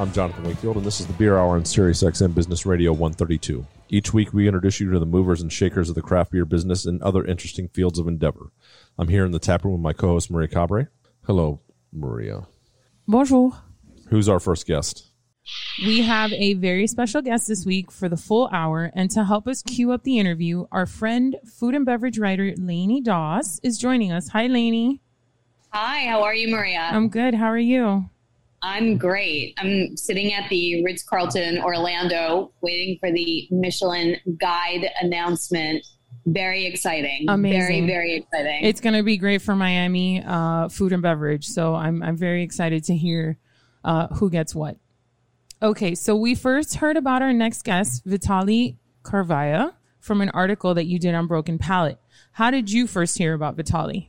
I'm Jonathan Wakefield, and this is the Beer Hour on SiriusXM Business Radio 132. Each week, we introduce you to the movers and shakers of the craft beer business and other interesting fields of endeavor. I'm here in the tap room with my co-host Maria Cabre. Hello, Maria. Bonjour. Who's our first guest? We have a very special guest this week for the full hour, and to help us cue up the interview, our friend, food and beverage writer Lainey Doss is joining us. Hi, Lainey. Hi, how are you, Maria? I'm good. How are you? I'm great. I'm sitting at the Ritz Carlton Orlando waiting for the Michelin guide announcement. Very exciting. Amazing. Very, very exciting. It's going to be great for Miami uh, food and beverage. So I'm, I'm very excited to hear uh, who gets what. Okay, so we first heard about our next guest, Vitalli Karvyha, from an article that you did on Broken Palate. How did you first hear about Vitalli?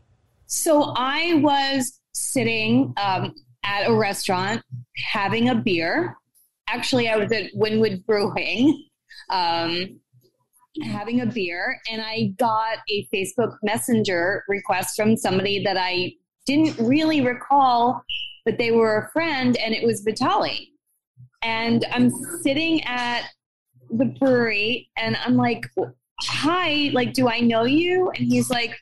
so I was sitting um, at a restaurant having a beer. Actually, I was at Wynwood Brewing um, having a beer, and I got a Facebook Messenger request from somebody that I didn't really recall, but they were a friend, and it was Vitalli. And I'm sitting at the brewery, and I'm like, "Hi, like, do I know you?" And he's like,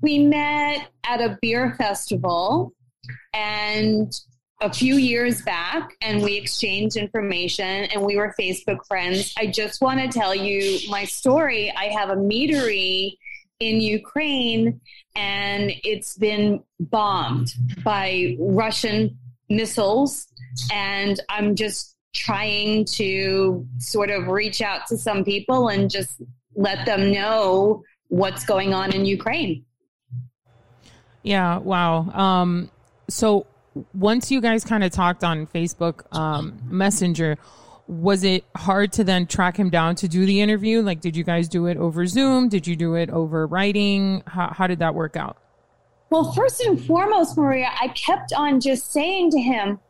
"We met at a beer festival." And a few years back and we exchanged information and we were Facebook friends. I just want to tell you my story. I have a meadery in Ukraine and it's been bombed by Russian missiles and I'm just trying to sort of reach out to some people and just let them know what's going on in Ukraine. Yeah, wow. Um, so once you guys kind of talked on Facebook um, Messenger, was it hard to then track him down to do the interview? Like, did you guys do it over Zoom? Did you do it over writing? How, how did that work out? Well, first and foremost, Maria, I kept on just saying to him,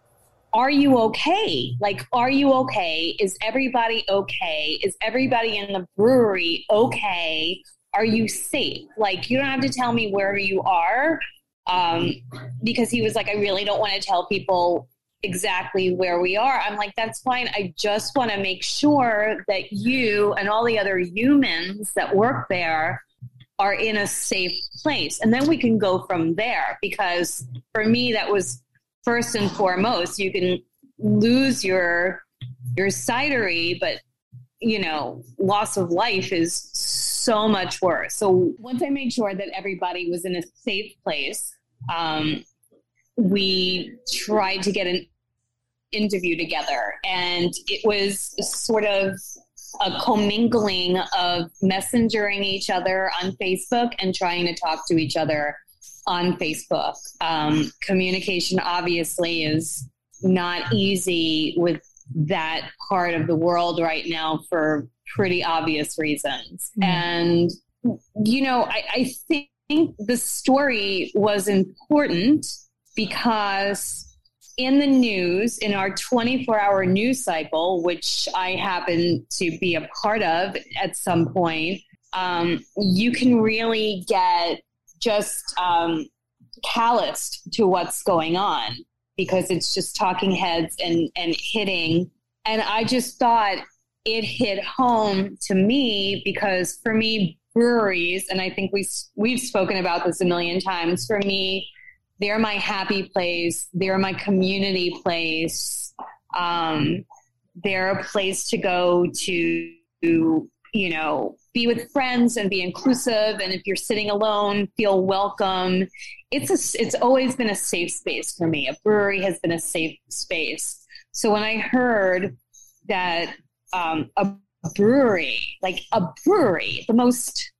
Are you okay? Like, are you okay? Is everybody okay? Is everybody in the brewery okay? Are you safe? Like, you don't have to tell me where you are um, because he was like, I really don't want to tell people exactly where we are. I'm like, that's fine. I just want to make sure that you and all the other humans that work there are in a safe place. And then we can go from there because for me, that was first and foremost. You can lose your your cidery, but you know, loss of life is so much worse. So once I made sure that everybody was in a safe place, um, we tried to get an interview together, and it was sort of a commingling of messengering each other on Facebook and trying to talk to each other on Facebook. Um, communication obviously is not easy with that part of the world right now for pretty obvious reasons. Mm-hmm. And, you know, I, I think the story was important because in the news, in our 24 hour news cycle, which I happen to be a part of at some point, um, you can really get just um, calloused to what's going on because it's just talking heads and, and hitting. And I just thought it hit home to me because for me, breweries, and I think we we've spoken about this a million times. For me, they're my happy place. They're my community place. Um, they're a place to go to, you know, be with friends and be inclusive. And if you're sitting alone, feel welcome. It's a, it's always been a safe space for me. A brewery has been a safe space. So when I heard that um, a brewery, like a brewery, the most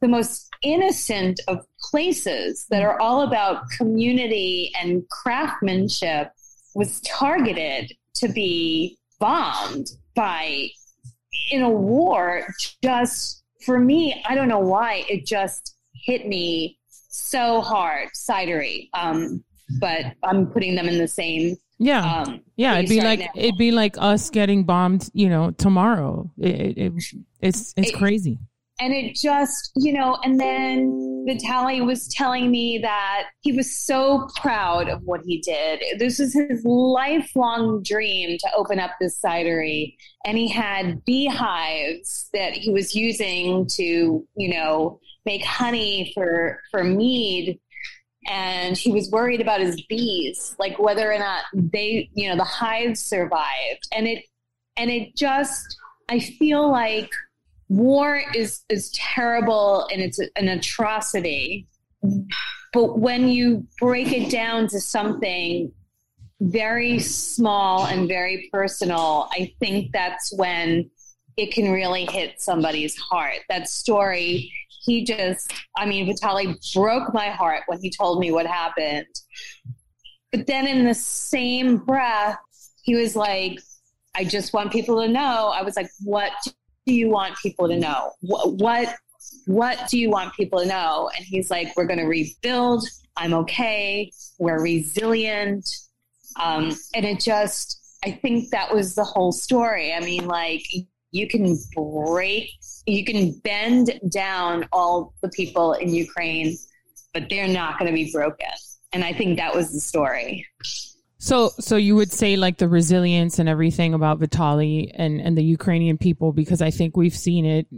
the most innocent of places that are all about community and craftsmanship was targeted to be bombed by in a war just for me, I don't know why it just hit me so hard. Cidery. Um, but I'm putting them in the same yeah um, yeah it'd be like now. it'd be like us getting bombed you know tomorrow it, it, it it's it's it, crazy and it just, you know, and then Vitalli was telling me that he was so proud of what he did. This was his lifelong dream to open up this cidery. And he had beehives that he was using to, you know, make honey for, for mead. And he was worried about his bees, like whether or not they, you know, the hives survived. And it, and it just, I feel like war is is terrible and it's an atrocity but when you break it down to something very small and very personal i think that's when it can really hit somebody's heart that story he just i mean vitalli broke my heart when he told me what happened but then in the same breath he was like i just want people to know i was like what do you want people to know? What, what, what do you want people to know? And he's like, we're going to rebuild. I'm okay. We're resilient. Um, and it just, I think that was the whole story. I mean, like, you can break, you can bend down all the people in Ukraine, but they're not going to be broken. And I think that was the story. So, so you would say like the resilience and everything about Vitalli and, and the Ukrainian people, because I think we've seen it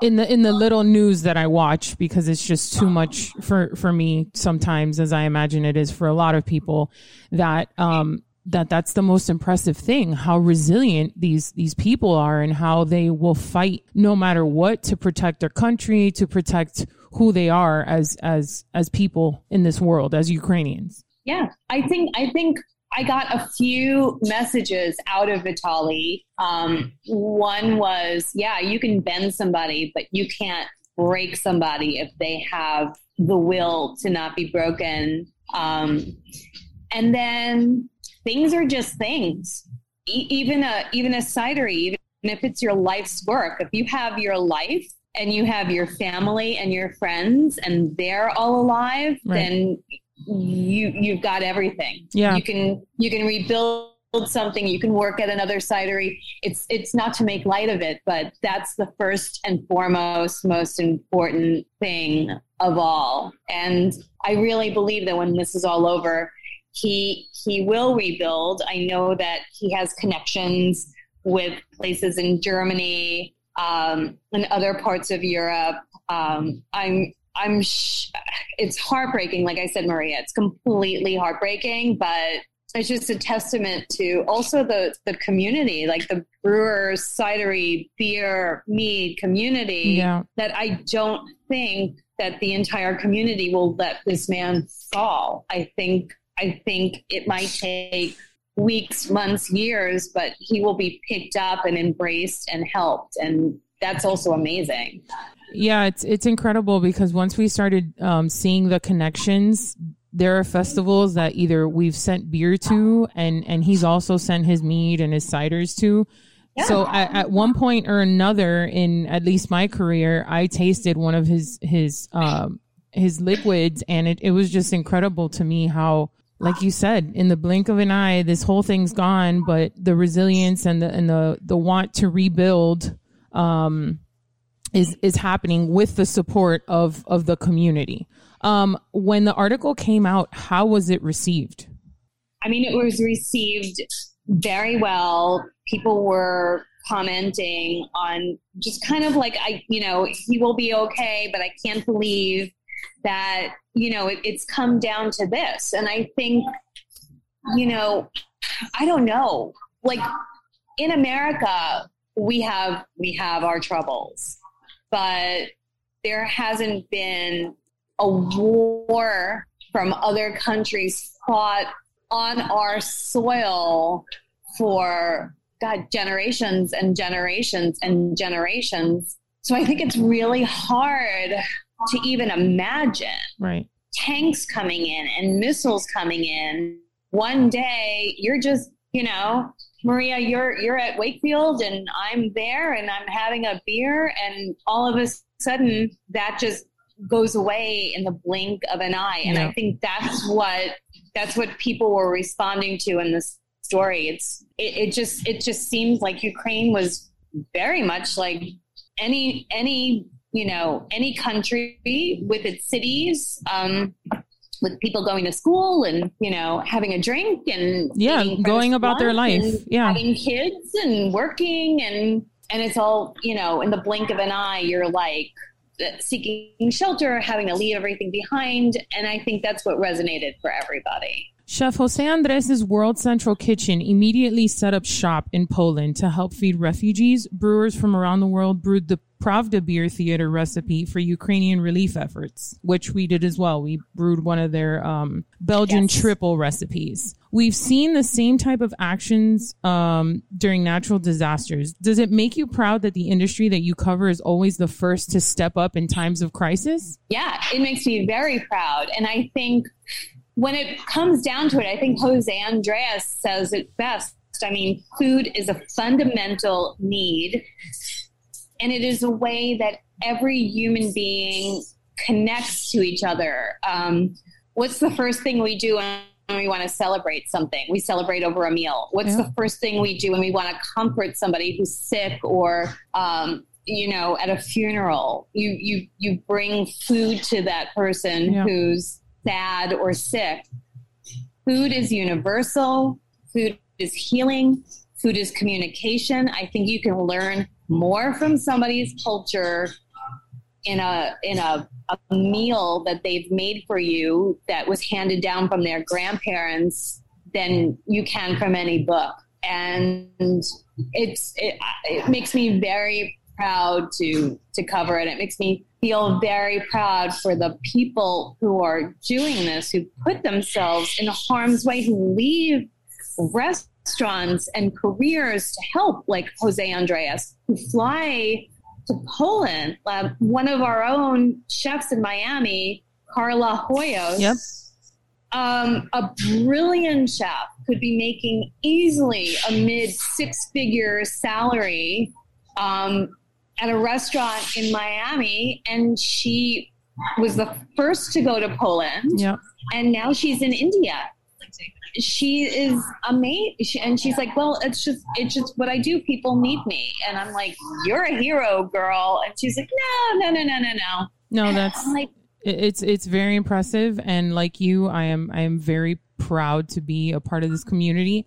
in the, in the little news that I watch, because it's just too much for, for me sometimes, as I imagine it is for a lot of people that, um, that that's the most impressive thing, how resilient these, these people are and how they will fight no matter what to protect their country, to protect who they are as, as, as people in this world, as Ukrainians. Yeah, I think I think I got a few messages out of Vitalli. Um, one was, yeah, you can bend somebody, but you can't break somebody if they have the will to not be broken. Um, and then things are just things. E- even a even a cidery, even if it's your life's work, if you have your life and you have your family and your friends and they're all alive, right. then you you've got everything. Yeah. You can you can rebuild something, you can work at another cidery. It's it's not to make light of it, but that's the first and foremost most important thing of all. And I really believe that when this is all over, he he will rebuild. I know that he has connections with places in Germany um, and other parts of Europe. Um, I'm I'm sh- it's heartbreaking like I said Maria it's completely heartbreaking but it's just a testament to also the the community like the brewers cidery beer mead community yeah. that I don't think that the entire community will let this man fall I think I think it might take weeks months years but he will be picked up and embraced and helped and that's also amazing yeah, it's it's incredible because once we started um, seeing the connections, there are festivals that either we've sent beer to, and and he's also sent his mead and his ciders to. Yeah. So at, at, one point or another in at least my career, I tasted one of his his um, his liquids, and it, it was just incredible to me how, like you said, in the blink of an eye, this whole thing's gone, but the resilience and the and the the want to rebuild. Um, is is happening with the support of of the community. Um, when the article came out, how was it received? I mean, it was received very well. People were commenting on just kind of like I, you know, he will be okay, but I can't believe that you know it, it's come down to this. And I think, you know, I don't know, like in America, we have we have our troubles but there hasn't been a war from other countries fought on our soil for God generations and generations and generations. So I think it's really hard to even imagine right. tanks coming in and missiles coming in. One day you're just, you know, Maria, you're you're at Wakefield and I'm there and I'm having a beer and all of a sudden that just goes away in the blink of an eye. And Yeah. I think that's what that's what people were responding to in this story. It's it, it just it just seems like Ukraine was very much like any any you know any country with its cities um, with people going to school and you know having a drink and Yeah, going about their life. Yeah. having kids and working and and it's all you know in the blink of an eye you're like seeking shelter having to leave everything behind and i think that's what resonated for everybody Chef Jose Andres' World Central Kitchen immediately set up shop in Poland to help feed refugees. Brewers from around the world brewed the Pravda beer theater recipe for Ukrainian relief efforts, which we did as well. We brewed one of their um, Belgian Yes. triple recipes. We've seen the same type of actions um, during natural disasters. Does it make you proud that the industry that you cover is always the first to step up in times of crisis? yeah, it makes me very proud. And I think when it comes down to it, I think Jose Andres says it best. I mean, food is a fundamental need, and it is a way that every human being connects to each other. Um, what's the first thing we do when we want to celebrate something? We celebrate over a meal. What's Yeah. the first thing we do when we want to comfort somebody who's sick or um, you know, at a funeral, you you you bring food to that person Yeah. who's sad or sick. Food is universal. Food is healing. Food is communication. I think you can learn more from somebody's culture in a in a, a meal that they've made for you that was handed down from their grandparents than you can from any book. And it's it, it makes me very proud to to cover it. It makes me feel very proud for the people who are doing this, who put themselves in harm's way, who leave restaurants and careers to help, like Jose Andres, who fly to Poland. Uh, one of our own chefs in Miami, Karla Hoyos, Yep. um, a brilliant chef could be making easily a mid six figure salary um, at a restaurant in Miami. And she was the first to go to Poland. Yep. And now she's in India. She is amazing. And she's like, well, it's just, it's just what I do. People need me. And I'm like, you're a hero, girl. And she's like, no, no, no, no, no, no. No, that's like, it's it's very impressive and like you i am i am very proud to be a part of this community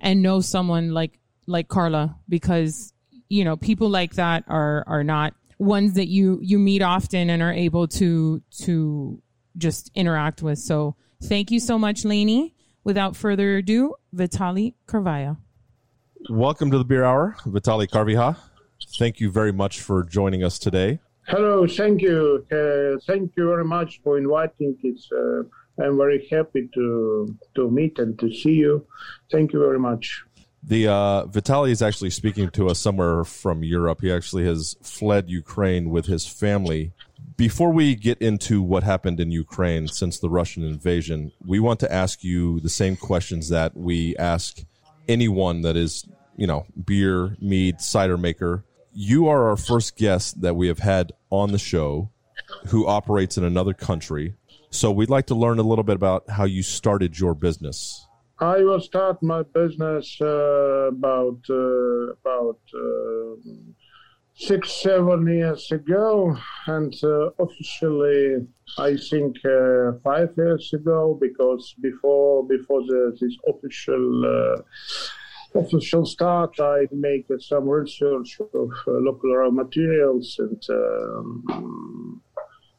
and know someone like like karla because you know people like that are are not ones that you you meet often and are able to to just interact with so thank you so much Lainey. without further ado vitalli karvyha Welcome to the Beer Hour, Vitalli Karvyha. Thank you very much for joining us today. Hello, thank you. Uh, thank you very much for inviting. It's uh, I'm very happy to to meet and to see you. Thank you very much. The uh, Vitalli is actually speaking to us somewhere from Europe. He actually has fled Ukraine with his family. Before we get into what happened in Ukraine since the Russian invasion, we want to ask you the same questions that we ask anyone that is, you know, beer, mead, cider maker. You are our first guest that we have had on the show who operates in another country. So we'd like to learn a little bit about how you started your business. I will start my business uh, about uh, about uh, six seven years ago, and uh, officially I think uh, five years ago because before before the, this official. Uh, official start, I make uh, some research of local raw materials and um,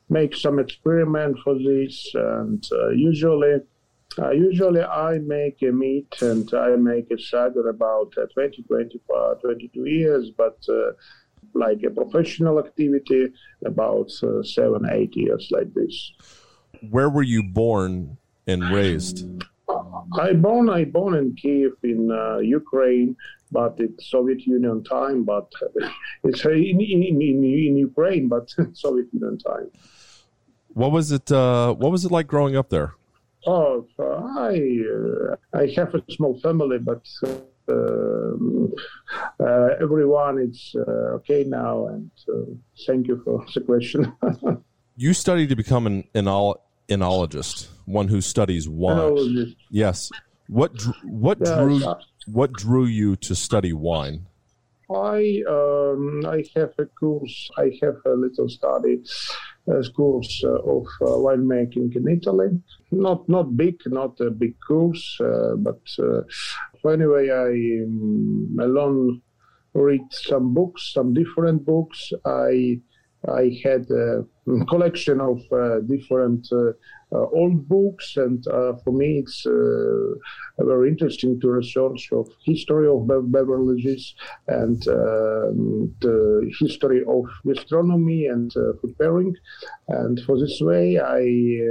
make some experiment for this. And usually, uh, usually I make a mead and I make a cider about uh, 20, 25, 22 years, but uh, like a professional activity, about uh, seven, eight years like this. Where were you born and raised? I born I born in Kiev in uh, Ukraine, but it's Soviet Union time. But it's uh, in, in, in, in Ukraine, but Soviet Union time. What was it? Uh, what was it like growing up there? Oh, I uh, I have a small family, but uh, um, uh, everyone is uh, okay now. And uh, thank you for the question. you studied to become an enol- enologist, one who studies wine. Enologist. Yes. What dr- what drew what drew you to study wine? I um, I have a course. I have a little study uh, course uh, of uh, winemaking in Italy. Not not big, not a big course, but anyway, I um, alone read some books, some different books. I I had a collection of uh, different uh, old books, and uh, for me, it's very interesting to research of history of bev- beverages and um, the history of gastronomy and pairing. And for this way, I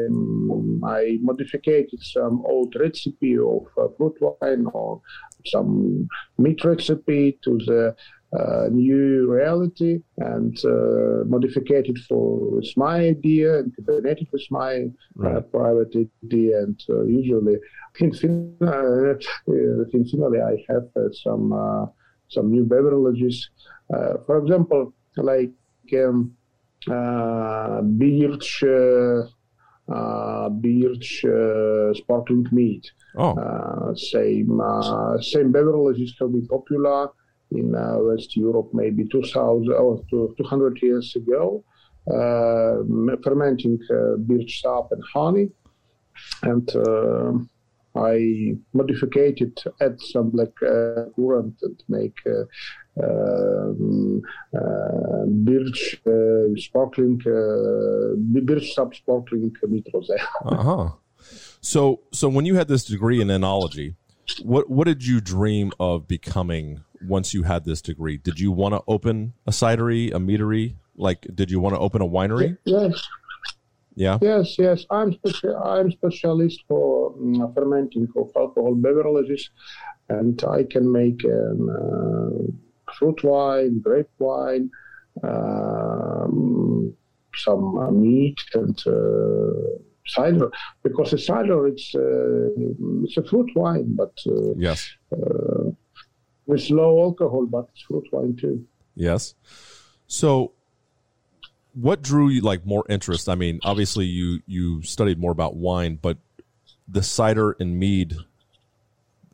um, I modified some old recipe of fruit wine or some mead recipe to the uh, new reality and uh, modified it for with my idea and it with my uh, private idea. And uh, usually, in, fin- uh, uh, in finally, I have uh, some uh, some new beverages. Uh, for example, like um, uh, birch. Uh, uh, birch uh, sparkling mead. Oh, Uh, same uh, same beverages have been popular in uh, West Europe maybe 2000 or two- 200 years ago. Uh, fermenting uh, birch sap and honey, and I modified it, add some black uh, currant, and make uh, um, uh, birch uh, sparkling birch sap sparkling mead rosé. uh huh. So so when you had this degree in enology, what what did you dream of becoming once you had this degree? Did you want to open a cidery, a meadery? Like, did you want to open a winery? Yes. Yeah. Yes, yes. I'm speci- I'm specialist for mm, fermenting of alcohol beverages, and I can make um, uh, fruit wine, grape wine, um, some uh, mead and uh, cider. Because a cider it's uh, it's a fruit wine, but uh, Yes. With low alcohol, but it's fruit wine too. Yes. So what drew you like more interest? I mean, obviously you you studied more about wine, but the cider and mead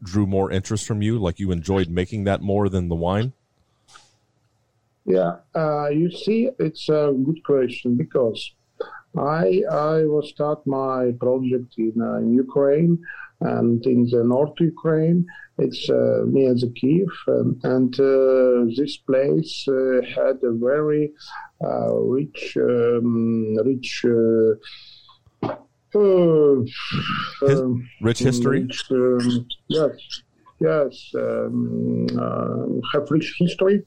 drew more interest from you? Like you enjoyed making that more than the wine? Yeah, uh, you see, it's a good question because I I will start my project in, uh, in Ukraine and in the north Ukraine. It's uh, near the Kiev, um, and uh, this place uh, had a very uh, rich um, rich. His- um, Rich history? rich, um, yes, yes, um, uh, have rich history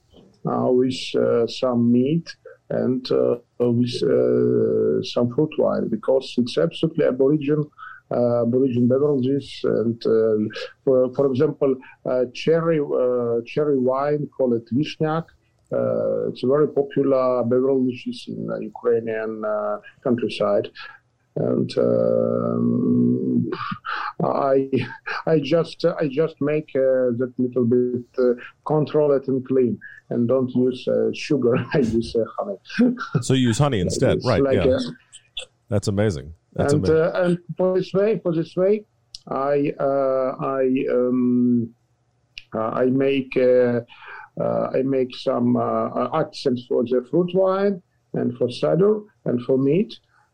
uh, with uh, some mead and uh, with uh, some fruit wine because it's absolutely aboriginal. Uh, aboriginal beverages and uh, for, for example uh, cherry uh, cherry wine called it vishniak uh, it's a very popular beverage in uh, Ukrainian uh, countryside and um, I I just I just make uh, that little bit uh, control it and clean and don't use uh, sugar. I use uh, honey. So you use honey instead, right? like, yeah. uh, That's amazing. That's and uh, and for this way, for this way, I uh, I um, uh, I make uh, uh, I make some uh, accents for the fruit wine and for cider and for mead.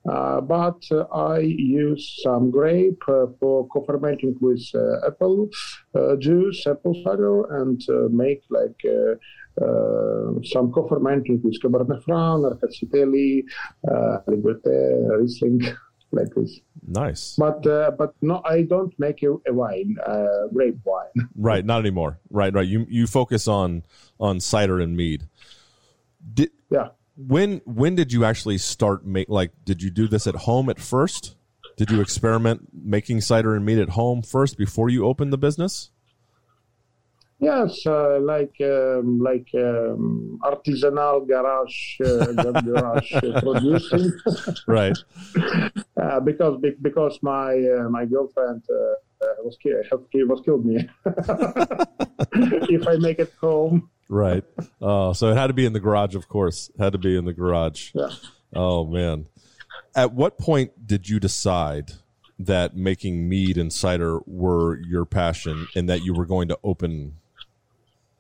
Uh, but uh, I use some grape uh, for co-fermenting with uh, apple uh, juice, apple cider, and uh, make like uh, uh, some co-fermenting with Cabernet Franc, Rkatsiteli, uh, Liberté, Riesling, like this. nice. But uh, but no, I don't make a, a wine, uh, grape wine. Right, not anymore. Right, right. You you focus on on cider and mead. Did Yeah. when when did you actually start make like did you do this at home at first? Did you experiment making cider and mead at home first before you opened the business? Yes, uh, like um, like um, artisanal garage uh, garage uh, producing. Right. uh, because be- because my uh, my girlfriend uh, was killed. Was killed me if I make it home. Right. Uh, so it had to be in the garage, of course. Had to be in the garage. Yeah. Oh man. At what point did you decide that making mead and cider were your passion and that you were going to open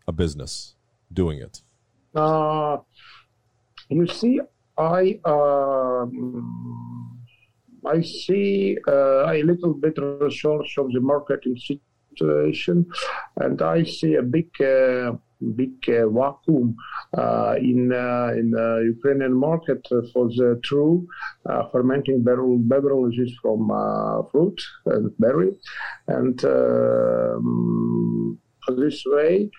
a business doing it? Uh, you see, I um, I see uh, a little bit research of the marketing situation, and I see a big uh, big uh, vacuum uh, in uh, in Ukrainian market for the true uh, fermenting beverages from fruit and berry, and um, this way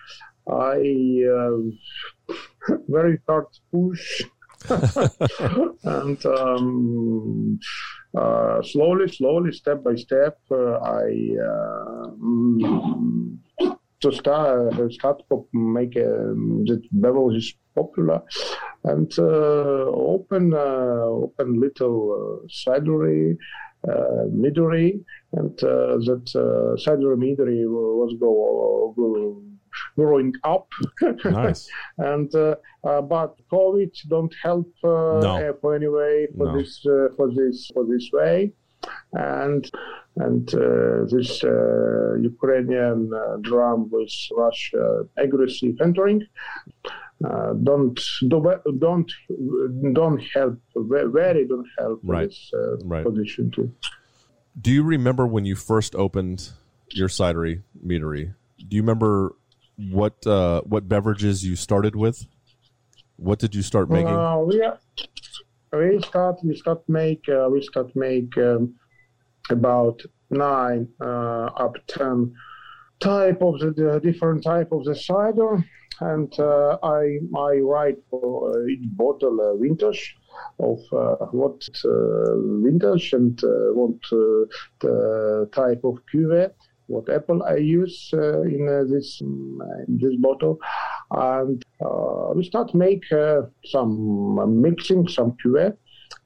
I very hard push and um, uh, slowly, slowly, step by step, uh, I uh, mm, to start uh, start to make um, the beverages popular and uh, open uh, open little cidery. Uh, middery, and uh, that uh, cidery middery was go, go growing up. Nice. and uh, uh, but COVID don't help uh, No. for any way for No. this uh, for this for this way. And and uh, this uh, Ukrainian uh, drum with Russia aggressive entering uh, don't do- don't don't help very don't help Right. this uh, Right. position too. Do you remember when you first opened your cidery meadery? Do you remember what uh, what beverages you started with? What did you start making? Uh, we we start we start make uh, we start make um, about nine uh, up ten type of the, the different type of the cider, and uh, I I write for uh, each bottle uh, vintage of uh, what vintage and what type of cuvee what apple I use uh, in uh, this um, in this bottle, and uh, we start make uh, some uh, mixing some cuvee,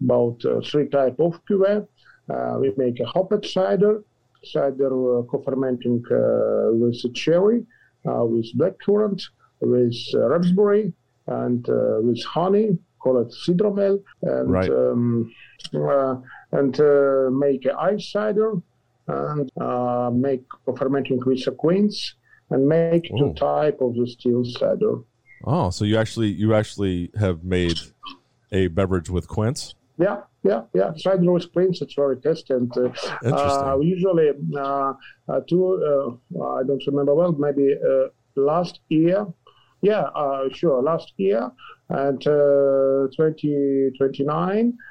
about uh, three type of cuvee. Uh, we make a hopped cider, cider uh, co-fermenting uh, with cherry, uh, with blackcurrant, with uh, raspberry, and uh, with honey. Call it hydromel, and Right. um, uh, and uh, make a ice cider and uh, make fermenting with queens and make Ooh. two type of the steel cider. Oh, so you actually you actually have made a beverage with quince? Yeah, yeah, yeah. Cider with quince, it's very tasty. And uh, Interesting. uh, usually uh, uh, two, uh, I don't remember well, maybe uh, last year. Yeah, uh, sure, last year and uh, 2029. Uh,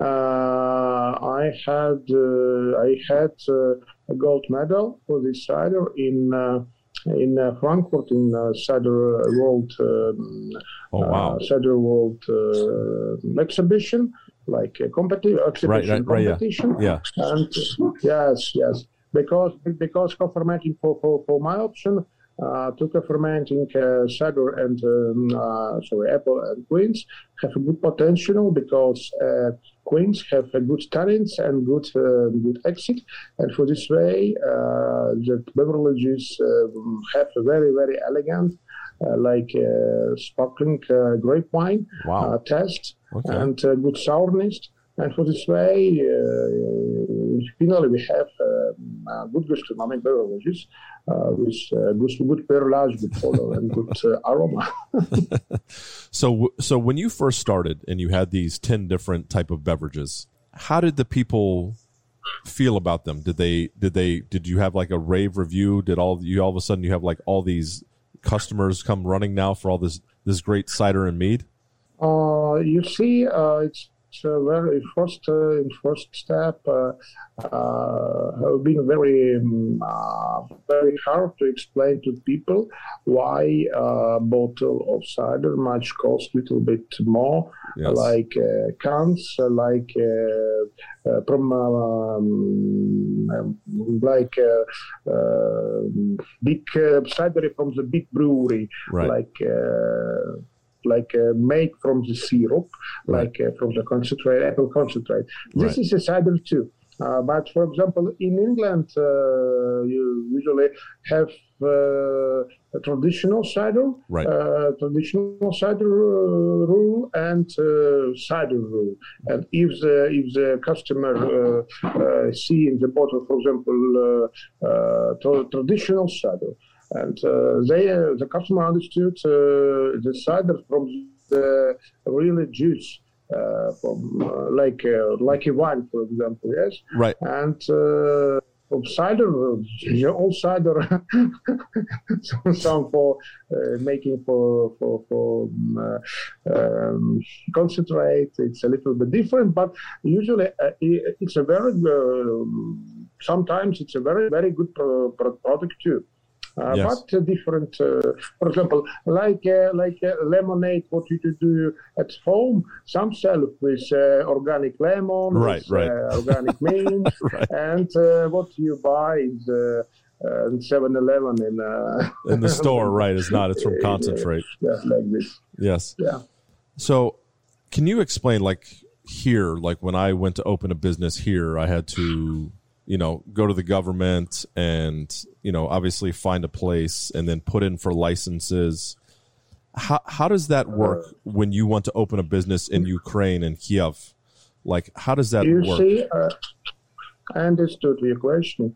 I had uh, I had uh, a gold medal for this cider in uh, in uh, Frankfurt in uh, Cider World um, Oh wow. uh, Cider World uh, exhibition, like a competi- exhibition right, right, yeah. competition. Yeah. And yes, yes, because because co-fermenting for, for, for my option uh, to co-fermenting uh, cider and um, uh, sorry apple and queens have a good potential because uh, queens have a good tannins and good uh, good exit, and for this way uh, the beverages um, have a very very elegant. Uh, like uh, sparkling uh, grape wine Wow. uh, taste Okay. and uh, good sourness. And for this way, uh, finally, we have good gastronomic beverages uh, with uh, good, good perlage, good color, and good uh, aroma. So so when you first started and you had these 10 different type of beverages, how did the people feel about them? Did they did they did you have like a rave review? Did all you all of a sudden you have like all these customers come running now for all this this great cider and mead? Uh, you see, uh, it's, it's a very first uh, in first step uh, uh, have been very um, uh, very hard to explain to people why a bottle of cider much cost a little bit more, Yes. like uh, cans, uh, like uh, uh, from um, um, like uh, uh, big uh, cider from the big brewery, Right. like. Like uh, make from the syrup, Right. like uh, from the concentrate, apple concentrate. This Right. is a cider too. Uh, but for example, in England, uh, you usually have uh, a traditional cider, Right. uh, traditional cider uh, rule and uh, cider rule. And if the if the customer uh, uh, see in the bottle, for example, uh, uh, tra- traditional cider, and uh, they uh, the customer understood uh, the cider from the really juice. Uh, from uh, like uh, like a wine, for example, yes, Right. and uh, from cider, uh, all cider, some, some for uh, making for for for um, um, concentrate. It's a little bit different, but usually uh, it's a very uh, sometimes it's a very very good pro- pro- product too. Uh, Yes. But uh, different, uh, for example, like uh, like uh, lemonade, what you do at home, some sell with uh, organic lemon, Right, with, right. uh, organic mint, Right. and uh, what you buy is uh, uh, 7-Eleven in uh, In the store, right? It's not. It's from concentrate. yeah, like this. Yes. Yeah. So, can you explain, like here, like when I went to open a business here, I had to, you know, go to the government and, you know, obviously find a place and then put in for licenses. How how does that work when you want to open a business in Ukraine and Kiev? Like, how does that You work? see, uh, I understood your question.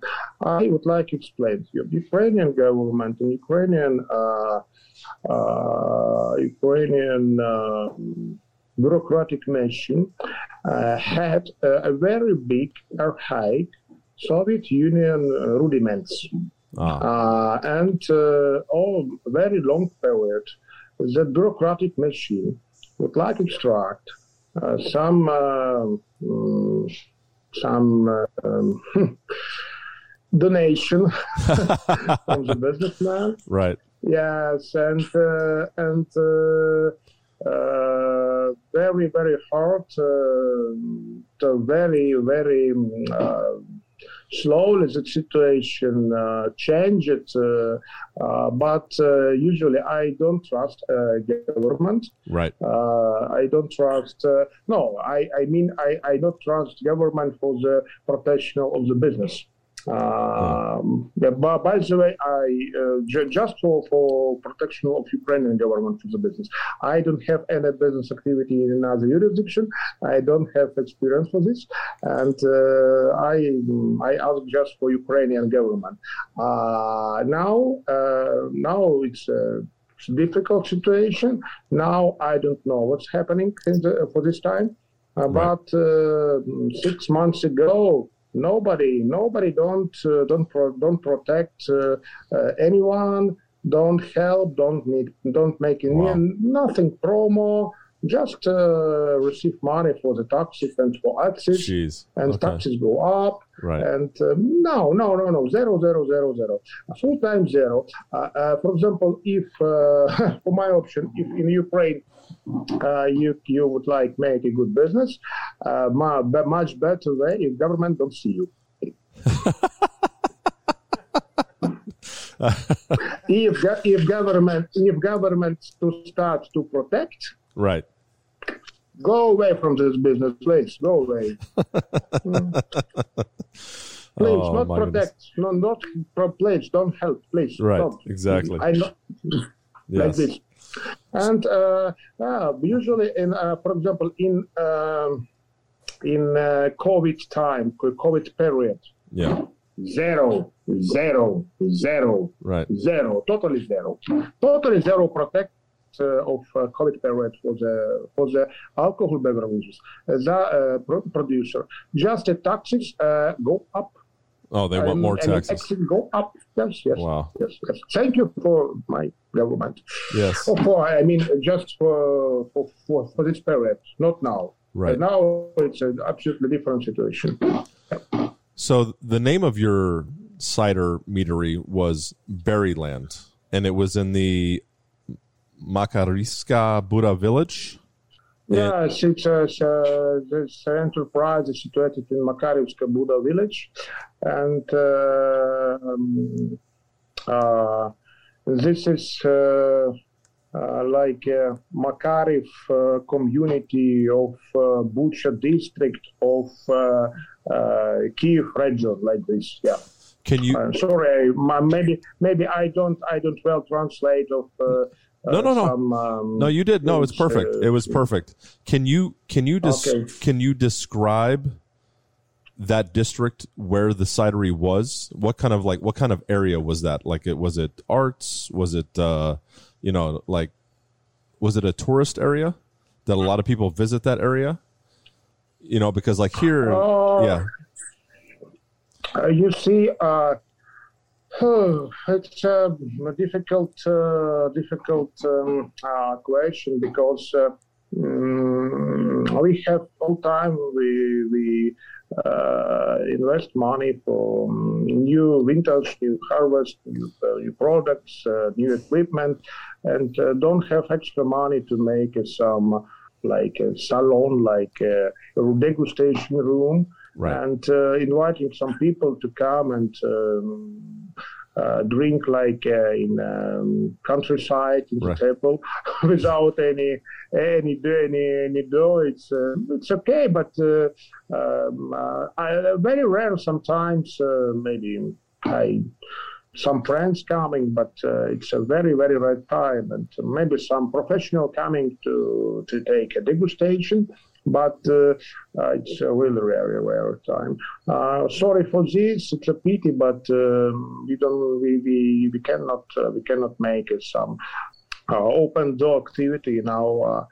I would like to explain to you. The Ukrainian government and Ukrainian uh, uh, Ukrainian uh, bureaucratic machine uh, had uh, a very big, archaic Soviet Union uh, rudiments. Ah, Uh, and uh, all very long period, the bureaucratic machine would like extract uh, some mm, some uh, um, donation from the businessman. right. Yes, and uh, and uh, uh, very very hard, uh, to very very mm, uh, slowly the situation uh, changed. Uh, uh, but uh, usually I don't trust uh, government. Right. Uh, I don't trust. Uh, no, I, I mean I, I don't trust government for the protection of the business. Um, yeah, but by the way, I uh, ju- just for, for protection of Ukrainian government for the business. I don't have any business activity in another jurisdiction. I don't have experience for this, and uh, I I ask just for Ukrainian government. Uh, now uh, now it's. Uh, it's a difficult situation. Now I don't know what's happening in the, for this time. About uh, six months ago, nobody, nobody don't uh, don't pro- don't protect uh, uh, anyone. Don't help. Don't need. Don't make any, Wow. nothing promo. Just uh, receive money for the taxes and for access, Jeez. and Okay. taxes go up. Right. And uh, no, no, no, no, zero, zero, zero, zero. Full time zero. Uh, uh, for example, if uh, for my option, if in Ukraine uh, you you would like make a good business, uh, much better way if government don't see you. if if government if government to start to protect, Right. go away from this business, please. Go away. Mm. Please, Oh, not protect. No, not pro- please. Don't help. Please. Right, Don't. exactly. I know. Like Yes. this. And uh, uh, usually, in uh, for example, in um, in uh, COVID time, COVID period, Yeah. zero, zero, zero, Right. zero, totally zero, totally zero protect of uh, COVID period for the for the alcohol beverages. The uh, pro- producer just the taxes uh, go up. Oh, they want and- more taxes. go up. Yes, yes, Wow. yes, yes. Thank you for my government. Yes. Oh, for I mean, just for for for, for this period, not now. Right. Uh, now it's an absolutely different situation. So the name of your cider meadery was Berryland, and it was in the Makarivska Buda village. Yeah, it's uh, it's, uh, this enterprise is situated in Makarivska Buda village, and uh, um, uh, this is uh, uh, like uh, Makariv uh, community of uh, Bucha district of uh, uh, Kiev region, like this. Yeah. Can you? Uh, sorry, my, maybe maybe I don't I don't well translate of. Uh, No, no, no. Some, um, No, you did. No, it's perfect. uh, It was perfect. Can you can you des- Okay. can you describe that district where the cidery was? What kind of like what kind of area was that? Like it was it arts? Was it uh you know like was it a tourist area that a lot of people visit that area? You know, because like here, Oh. yeah, Uh, you see, uh, it's a difficult, uh, difficult um, uh, question because uh, mm, we have all time we we uh, invest money for um, new winters, new harvest, new, uh, new products, uh, new equipment, and don't have extra money to make some like a salon, like a degustation room right. and uh, inviting some people to come and um, uh, drink like uh, in um, countryside in Right. the table without any any any any dough. It's uh, it's okay, but uh, um, uh, I, very rare sometimes. Uh, maybe I some friends coming, but uh, it's a very very rare time, and maybe some professional coming to to take a degustation. But uh, uh, it's a really rare, rare time. Uh, sorry for this. It's a pity, but um, we don't. We we, we cannot. Uh, we cannot make uh, some uh, open door activity in our uh,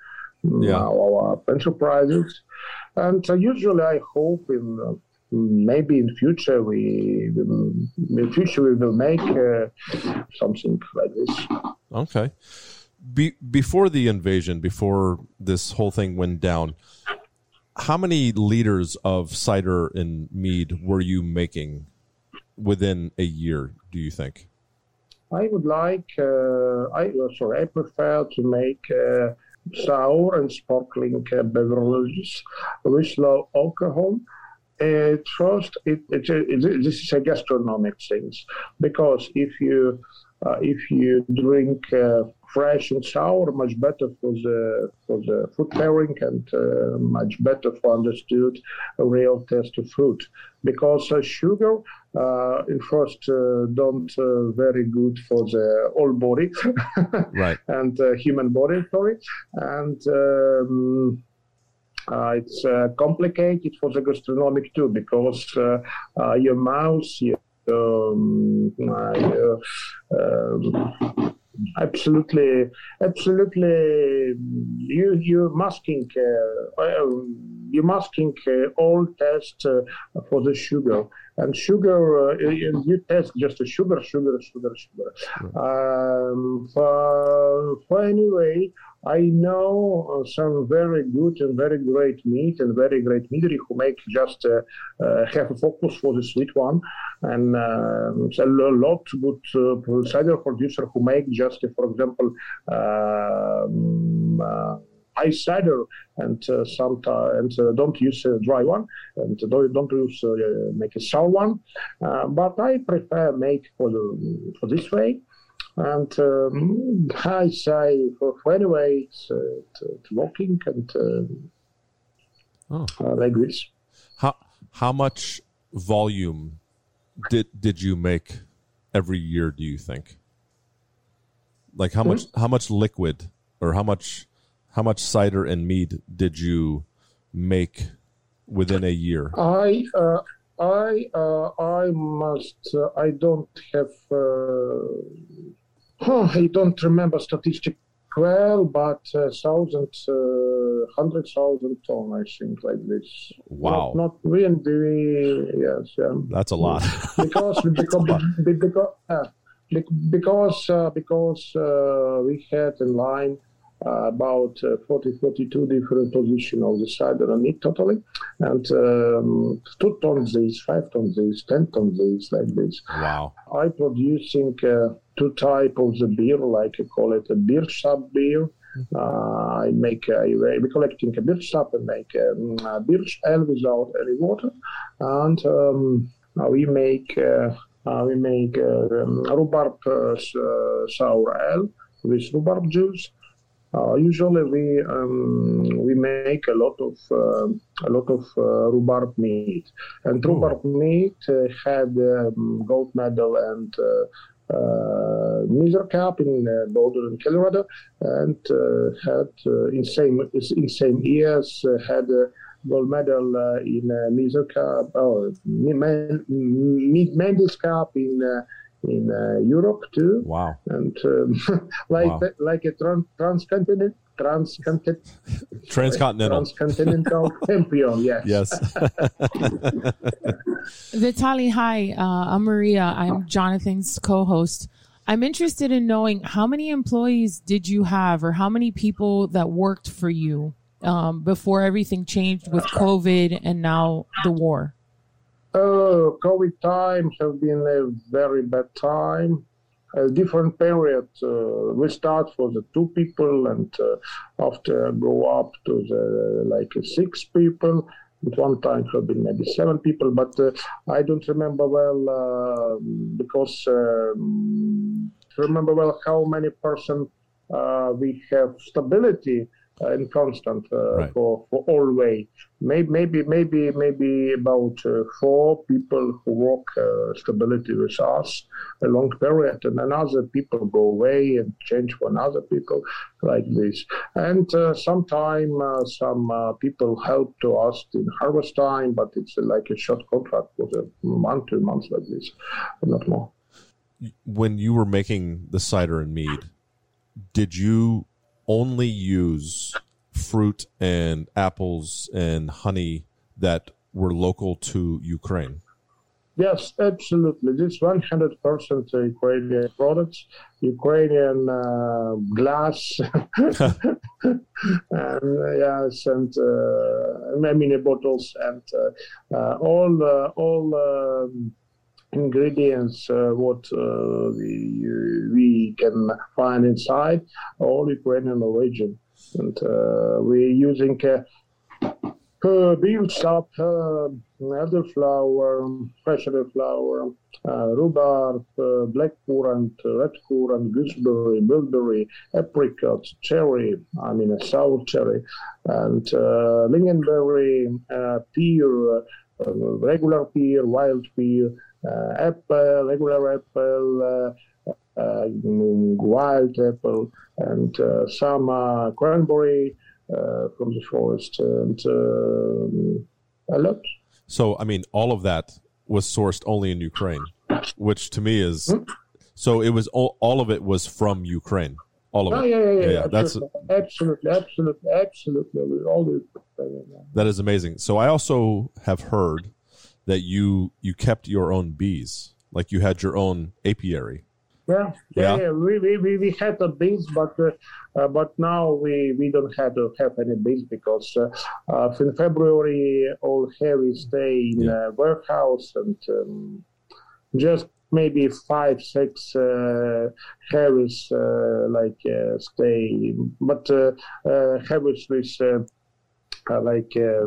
Yeah. our enterprises. And uh, usually, I hope in. Uh, Maybe in future we, in future we will make uh, something like this. Okay. Be- before the invasion, before this whole thing went down, how many liters of cider and mead were you making within a year? Do you think? I would like, uh, I uh, sorry, I prefer to make uh, sour and sparkling uh, beverages with low alcohol. At first, it, it, it, this is a gastronomic thing because if you uh, if you drink uh, fresh and sour, much better for the for the food pairing and uh, much better for understood real taste of fruit. Because uh, sugar, uh, in first, uh, don't uh, very good for the whole body Right. and uh, human body, sorry, and. Um, uh, it's uh, complicated for the gastronomic too because uh, uh, your mouth, your, um, uh, um, absolutely, absolutely, you you masking uh, uh, you masking uh, all tests uh, for the sugar and sugar. Uh, you you test just a sugar, sugar, sugar, sugar. Um, for, for anyway. I know uh, some very good and very great mead and very great meadery who make just uh, uh, have a focus for the sweet one, and uh, a lot good uh, cider producer who make just, uh, for example, um, uh, ice cider and uh, sometimes and uh, don't use a dry one and don't, don't use uh, make a sour one, uh, but I prefer make for the for this way. And um, I say for, for anyway, it's, uh, it's, walking and uh, Oh. uh, like this. How how much volume did did you make every year? Do you think? Like how much how much liquid or how much how much cider and mead did you make within a year? I uh, I uh, I must uh, I don't have uh, huh, I don't remember statistic well, but uh, thousands, uh, hundred thousand ton, I think, like this. Wow. Not, not really. Yes. Yeah. That's a lot. because because because uh, because uh, because uh, we had in line uh, about uh, 40 42 different positions of the cider and mead totally and um, two tons this five tons this ten tons this like this wow. i producing uh, two type of the beer like i call it a beer sub beer. Uh, I make uh, we collecting a beer sub and make um, a beer ale without any water, and um, uh, we make uh, uh, we make uh, um, rhubarb sour ale with rhubarb juice. Uh, usually we um, we make a lot of uh, a lot of uh, rhubarb mead, and rhubarb mead uh, had um, gold medal and uh, uh, Cup in uh, Boulder Colorado, and uh, had in same in same years had gold medal uh, in uh, Mazer Cup or Man- Mendes Cup in. Uh, in uh, Europe too, Wow. and um, like Wow. like a trans transcontinent transcontinent Transcontinental. transcontinental champion. Yes. Yes. Vitalli, hi. Uh, I'm Maria. I'm Jonathan's co-host. I'm interested in knowing how many employees did you have, or how many people that worked for you um, before everything changed with COVID and now the war. Oh, COVID times have been a very bad time. A different period. Uh, we start for the two people, and uh, after go up to the like uh, six people. At one time it have been maybe seven people, but uh, I don't remember well uh, because um, remember well how many person uh, we have stability uh, and constant uh, Right. for for all way. Maybe maybe maybe maybe about uh, four people who work uh, stability with us a long period, and then other people go away and change for another people like this. And uh, sometime uh, some uh, people help to us in harvest time, but it's like a short contract for a month, two months like this, not more. when you were making the cider and mead, did you only use fruit and apples and honey that were local to Ukraine? Yes, absolutely. This 100% Ukrainian products, Ukrainian uh, glass, and yes, and uh, mean bottles and uh, uh, all uh, all um, ingredients uh, what uh, we we can find inside all Ukrainian origin, and uh, we're using. Uh, uh, beans up, uh, elderflower, fresh elderflower, uh, rhubarb, uh, black currant, red currant, gooseberry, bilberry, apricots, cherry, I mean a sour cherry, and uh, lingonberry, uh, pear, uh, regular pear, wild pear, uh, apple, regular apple, uh, uh, wild apple, and uh, some uh, cranberry uh, from the forest, and um a lot. So, I mean, all of that was sourced only in Ukraine, which to me is so it was all, all of it was from Ukraine. All of Oh, it. yeah, yeah, yeah. Yeah, that's- absolutely, absolutely, absolutely, absolutely. All the That is amazing. So, I also have heard that you you kept your own bees, like you had your own apiary. Yeah, Yeah. yeah. We, we, we, had the bees, but uh, uh, but now we, we don't have to have any bees because uh, uh, in February all heavy stay in Yeah. uh, warehouse and um, just maybe five six uh, uh, like uh, stay, but uh, uh, with. Uh, like uh,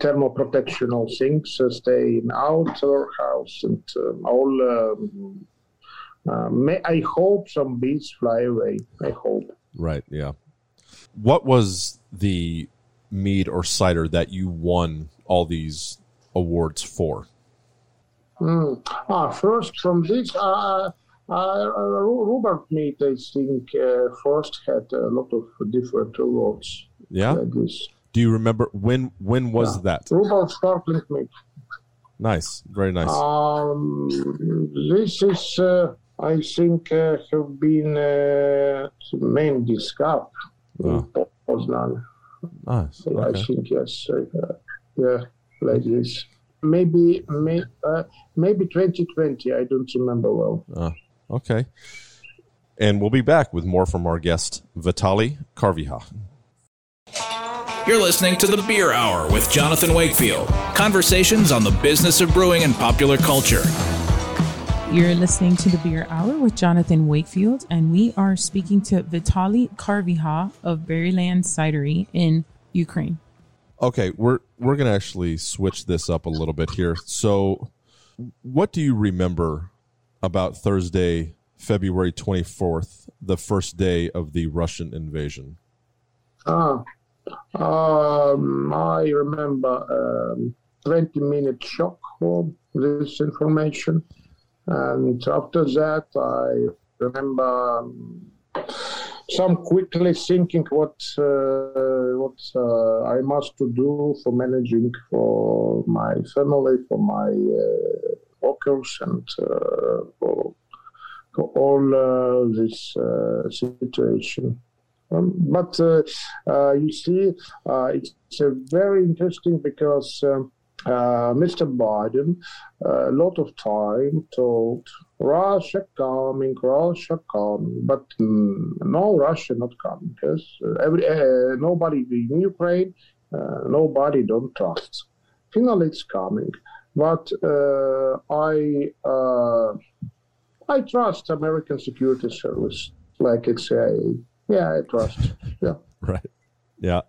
thermal protectional things uh, stay in outdoor house and um, all um, uh, may, I hope some bees fly away. I hope. Right. Yeah. What was the mead or cider that you won all these awards for? Mm. Ah, first from this, uh, uh, rhubarb mead, I think, uh, first had a lot of different awards. Yeah. Like this. Do you remember when? When was Yeah. that? rhubarb sparkling mead. Nice. Very nice. Um, this is, uh, I think, uh, have been uh, main cup in Poznan. nice. I think yes, uh, yeah, like this. Maybe, may, uh, maybe 2020. I don't remember well. Uh, okay. And we'll be back with more from our guest Vitalli Karvyha. You're listening to the Beer Hour with Jonathan Wakefield. Conversations on the business of brewing and popular culture. You're listening to the Beer Hour with Jonathan Wakefield, and we are speaking to Vitalli Karvyha of Berryland Cidery in Ukraine. Okay, we're we're gonna actually switch this up a little bit here. So, what do you remember about Thursday, February 24th, the first day of the Russian invasion? Ah, um, I remember um, 20 minute shock for this information. And after that, I remember um, some quickly thinking what uh, what uh, I must to do for managing for my family, for my uh, workers, and uh, for, for all uh, this uh, situation. Um, but you see, it's very interesting because. Um, uh, Mr. Biden uh, a lot of time told Russia coming, Russia coming, but mm, no, Russia not coming because uh, every uh, nobody in Ukraine, uh, nobody don't trust. Finally, it's coming, but uh, I I trust American security service, like it's a yeah, I trust, yeah, right, yeah.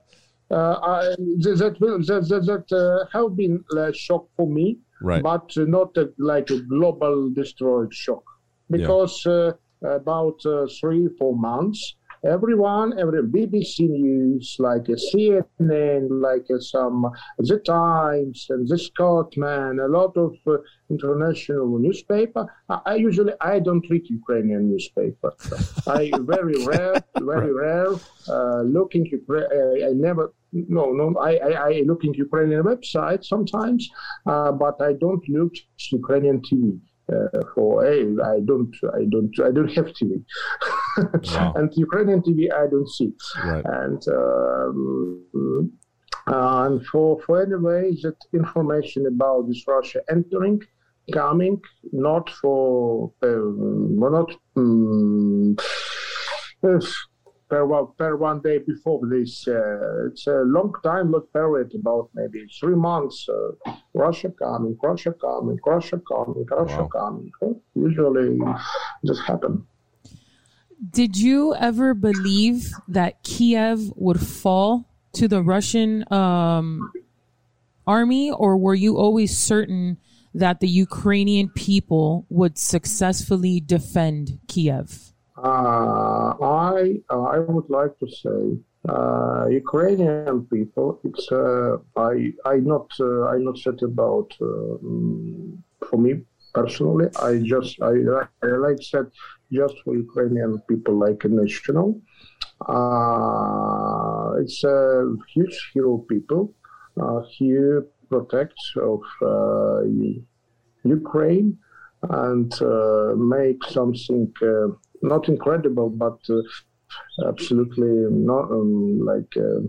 Uh, I, that will that, that, that uh, have been a shock for me, right. but not a, like a global destroyed shock because yeah. uh, about uh, three four months everyone, every BBC News, like a CNN, like a some The Times and The Scotsman, a lot of uh, international newspaper. I, I, usually I don't read Ukrainian newspaper. I very rare, very rare. Uh, looking, I, I never. No, no. I, I, I look in Ukrainian website sometimes, uh, but I don't look Ukrainian TV uh, for hey, I don't, I don't, I don't have TV, wow. and Ukrainian TV I don't see, right. and um, and for for anyway that information about this Russia entering, coming, not for uh, not. Um, per one, per one day before this. Uh, it's a long time, long period, about maybe three months. Uh, Russia coming, Russia coming, Russia coming, Russia wow. coming. Usually, this happen. Did you ever believe that Kiev would fall to the Russian um, army, or were you always certain that the Ukrainian people would successfully defend Kiev? Uh, I uh, I would like to say uh, Ukrainian people. It's uh, I I not uh, I not said about um, for me personally. I just I, I like said just for Ukrainian people like a national. Uh, it's a huge hero people. he protects of Ukraine and make something not incredible, but uh, absolutely not um, like. Uh,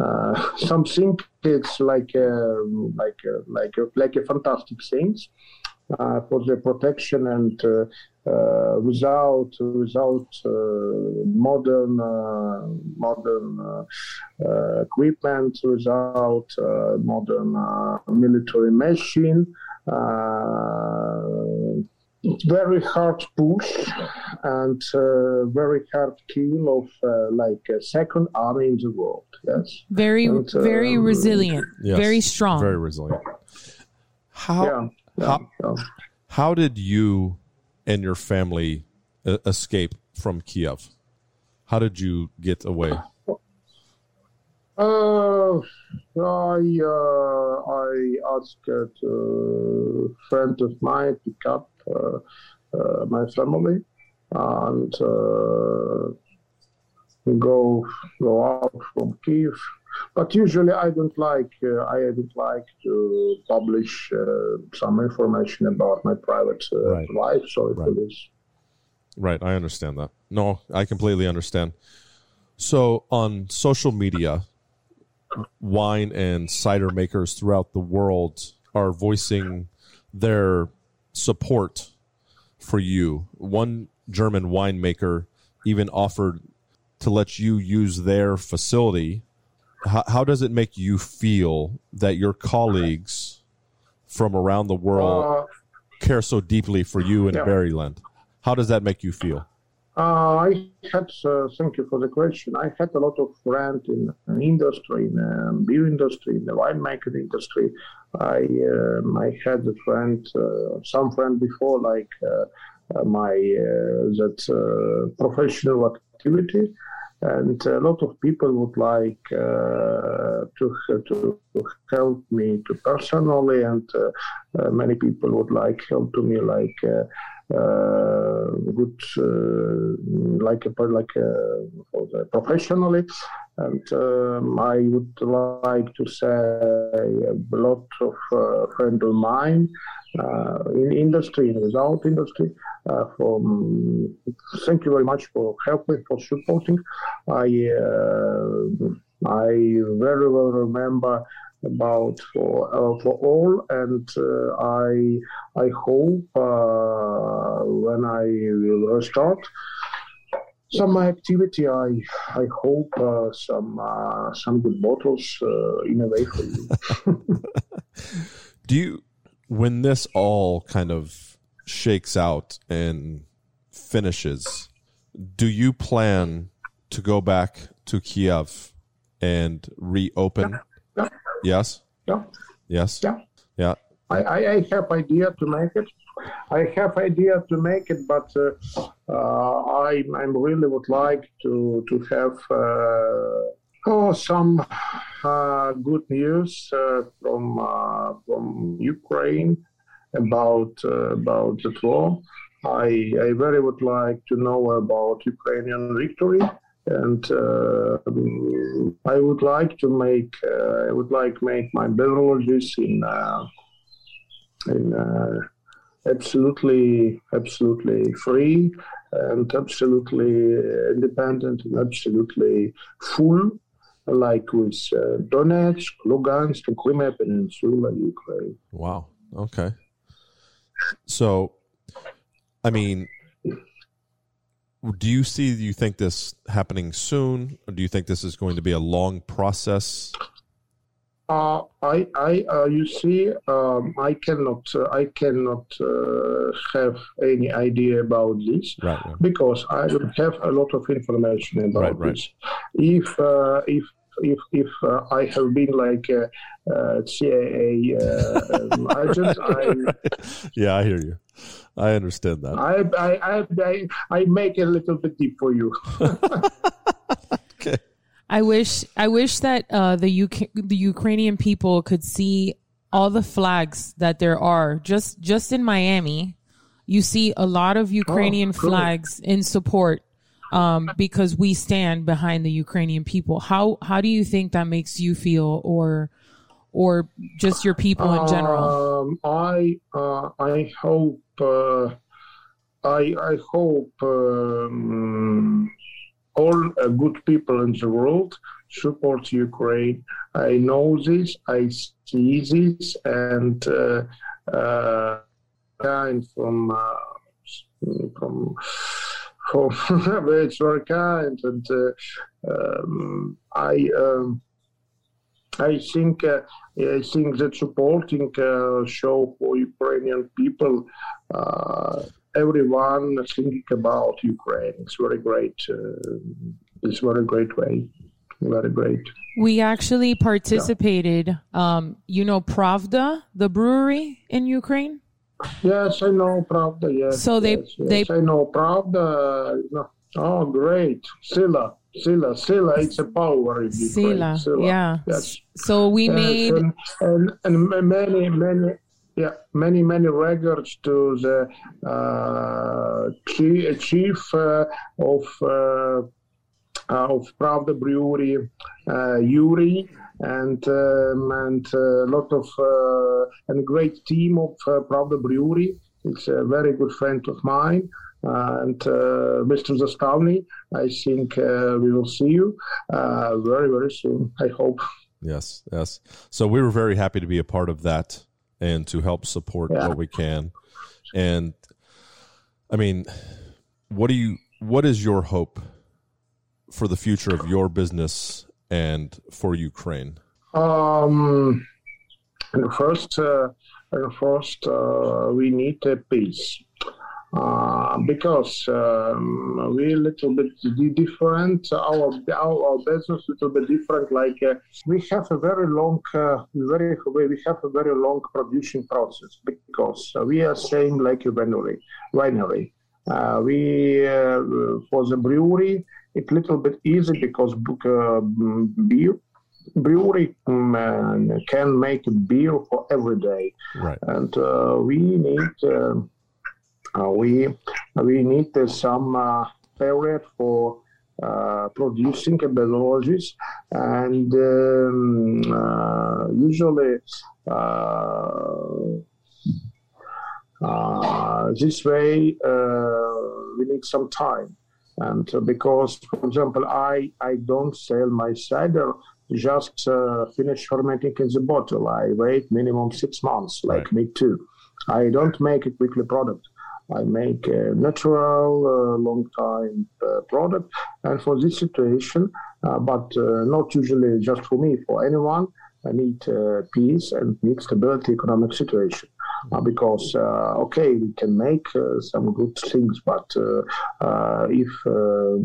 uh, something it's like uh, like uh, like uh, like a fantastic things uh, for the protection and Uh, without without uh, modern uh, modern equipment without modern military machine very hard push and uh, very hard kill of uh, like a second army in the world. Yes, very and, very um, resilient, yes, very strong, very resilient. How yeah, yeah, how, yeah. how did you and your family uh, escape from Kiev? How did you get away? Uh, I uh, I asked a friend of mine to pick up uh, uh, my family and uh, go go out from Kiev. But usually, I don't like uh, I don't like to publish uh, some information about my private uh, right. life. So right. it is. Right, I understand that. No, I completely understand. So on social media, wine and cider makers throughout the world are voicing their support for you. One German winemaker even offered to let you use their facility. How, how does it make you feel that your colleagues from around the world uh, care so deeply for you in yeah. Berryland? How does that make you feel? Uh, I had, uh, thank you for the question. I had a lot of friends in, in industry, in the um, beer industry, in the winemaking industry. I um, I had a friend, uh, some friend before, like uh, my that professional activity and a lot of people would like uh, to, to help me to personally and uh, uh, many people would like help to me like good like a like a, professionally and um, I would like to say a lot of uh, friends of mine uh, in industry and without industry. Uh, thank you very much for helping for supporting. I uh, I very well remember about for uh, for all, and uh, I I hope uh, when I will start some activity, I I hope some some good bottles in a way for you. Do you when this all kind of shakes out and finishes, do you plan to go back to Kiev and reopen? Yeah. Yes. Yeah. Yes. Yeah. Yeah. I, I, I, have idea to make it. I have idea to make it, but uh, uh, I I really would like to to have uh, oh some uh, good news uh, from uh, from Ukraine about about the war. I, I very would like to know about Ukrainian victory, and uh, I would like to make uh, I would like make my beverages in uh, in absolutely absolutely free and absolutely independent and absolutely full like with uh, Donetsk, Lugansk, Crimea Peninsula, Ukraine. Wow. Okay. So, I mean, do you see? Do you think this happening soon, or do you think this is going to be a long process? Uh, I, I, uh, you see, um, I cannot, uh, I cannot uh, have any idea about this right, right. because I don't have a lot of information about right, this. If, uh, if if if uh, I have been like a, uh, CIA uh, um, agent, I yeah, I hear you. I understand that. I I I, I make a little bit deep for you. okay. I wish I wish that uh, the UK, the Ukrainian people could see all the flags that there are just just in Miami. You see a lot of Ukrainian oh, flags in support um, because we stand behind the Ukrainian people. How how do you think that makes you feel, or or just your people in general? Um, I uh, I hope I I hope um, all uh, good people in the world support Ukraine. I know this. I see this, and uh, uh, kind from uh, from it's very kind, and uh, um, I um, I think uh, I think that supporting uh, show for Ukrainian people. Uh, everyone thinking about Ukraine. It's very great. Uh, it's very great way. Very great. We actually participated. Yeah. Um, you know, Pravda, the brewery in Ukraine. Yes, I know Pravda. Yes. So they yes, yes. they I know Pravda. Oh, great, Sila. Sila, Sila, it's a power in yeah. Yes. So we made and, and, and many many yeah many many records to the uh, chief, chief uh, of uh, of Pravda Brewery, uh, Yuri and um, and a lot of uh, and a great team of uh, Pravda Brewery. It's a very good friend of mine. And uh, Mr. Zastavny, I think uh, we will see you uh, very, very soon. I hope. Yes, yes. So we were very happy to be a part of that and to help support yeah. what we can. And I mean, what do you? What is your hope for the future of your business and for Ukraine? Um, first, uh, first uh, we need a peace. Uh, because um, we a little bit different. Our our, our business a little bit different. Like uh, we have a very long, uh, very we have a very long production process because we are same like a winery. Winery Uh, we uh, for the brewery, it's a little bit easy because uh, beer brewery um, can make beer for every day, Right. and uh, we need uh, we we need uh, some uh, period for uh, producing beverages, and um, uh, usually. Uh, uh, this way, uh, we need some time, and uh, because, for example, I I don't sell my cider just uh, finish fermenting in the bottle. I wait minimum six months, like Right. me too. I don't make a quickly product. I make a natural, uh, long time uh, product, and for this situation, uh, but uh, not usually just for me, for anyone. I need uh, peace and need stability economic situation. Uh, because uh, okay, we can make uh, some good things, but uh, uh, if uh,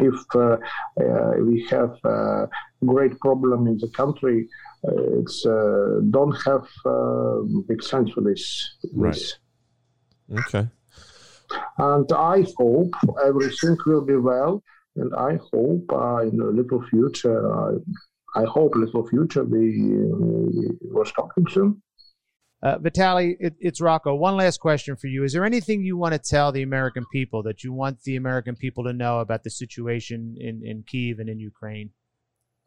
if uh, uh, we have a great problem in the country, uh, it's uh, don't have uh, big sense for this. Right. this. Okay. And I hope everything will be well. And I hope uh, in a little future, uh, I hope little future we, we was talking soon. Uh, Vitalli, it, it's Rocco. One last question for you. Is there anything you want to tell the American people that you want the American people to know about the situation in, in Kiev and in Ukraine?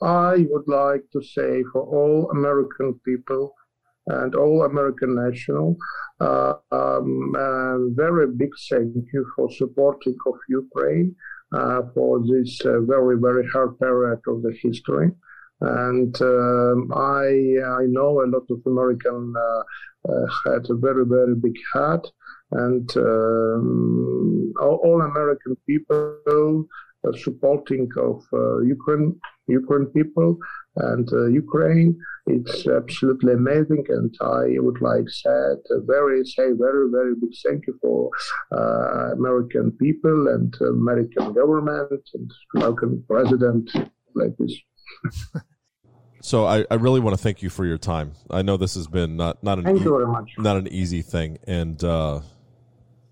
I would like to say for all American people and all American national, uh, um, a very big thank you for supporting of Ukraine uh, for this uh, very very hard period of the history. And um, I I know a lot of American uh, uh, had a very very big heart, and um, all, all American people supporting of uh, Ukraine Ukraine people and uh, Ukraine. It's absolutely amazing, and I would like said a very say very very big thank you for uh, American people and American government and American president like this. So I, I really want to thank you for your time. I know this has been not not an e- you very much. not an easy thing, and uh,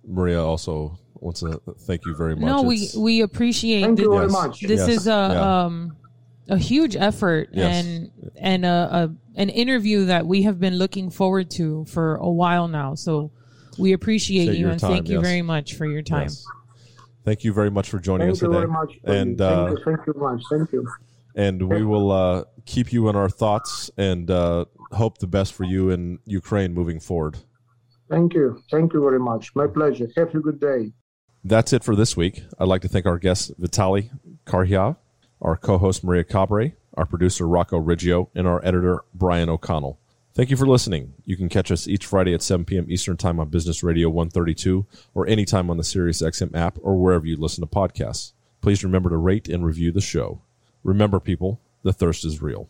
Maria also wants to thank you very much. No, we It's- we appreciate Thank thi- you very Yes. much. this Yes. is a Yeah. um a huge effort Yes. and and a, a an interview that we have been looking forward to for a while now. So we appreciate Appreciate you and time, thank you yes. very much for your time. Yes. Thank you very much for joining Thank us you today. very much. And thank uh, you, thank you very much. Thank you. and we will uh, keep you in our thoughts and uh, hope the best for you in Ukraine moving forward. Thank you. Thank you very much. My pleasure. Have a good day. That's it for this week. I'd like to thank our guest Vitalli Karvyha, our co-host Maria Cabre, our producer Rocco Riggio, and our editor Brian O'Connell. Thank you for listening. You can catch us each Friday at 7 p.m. Eastern Time on Business Radio 132 or anytime on the SiriusXM app or wherever you listen to podcasts. Please remember to rate and review the show. Remember, people, the thirst is real.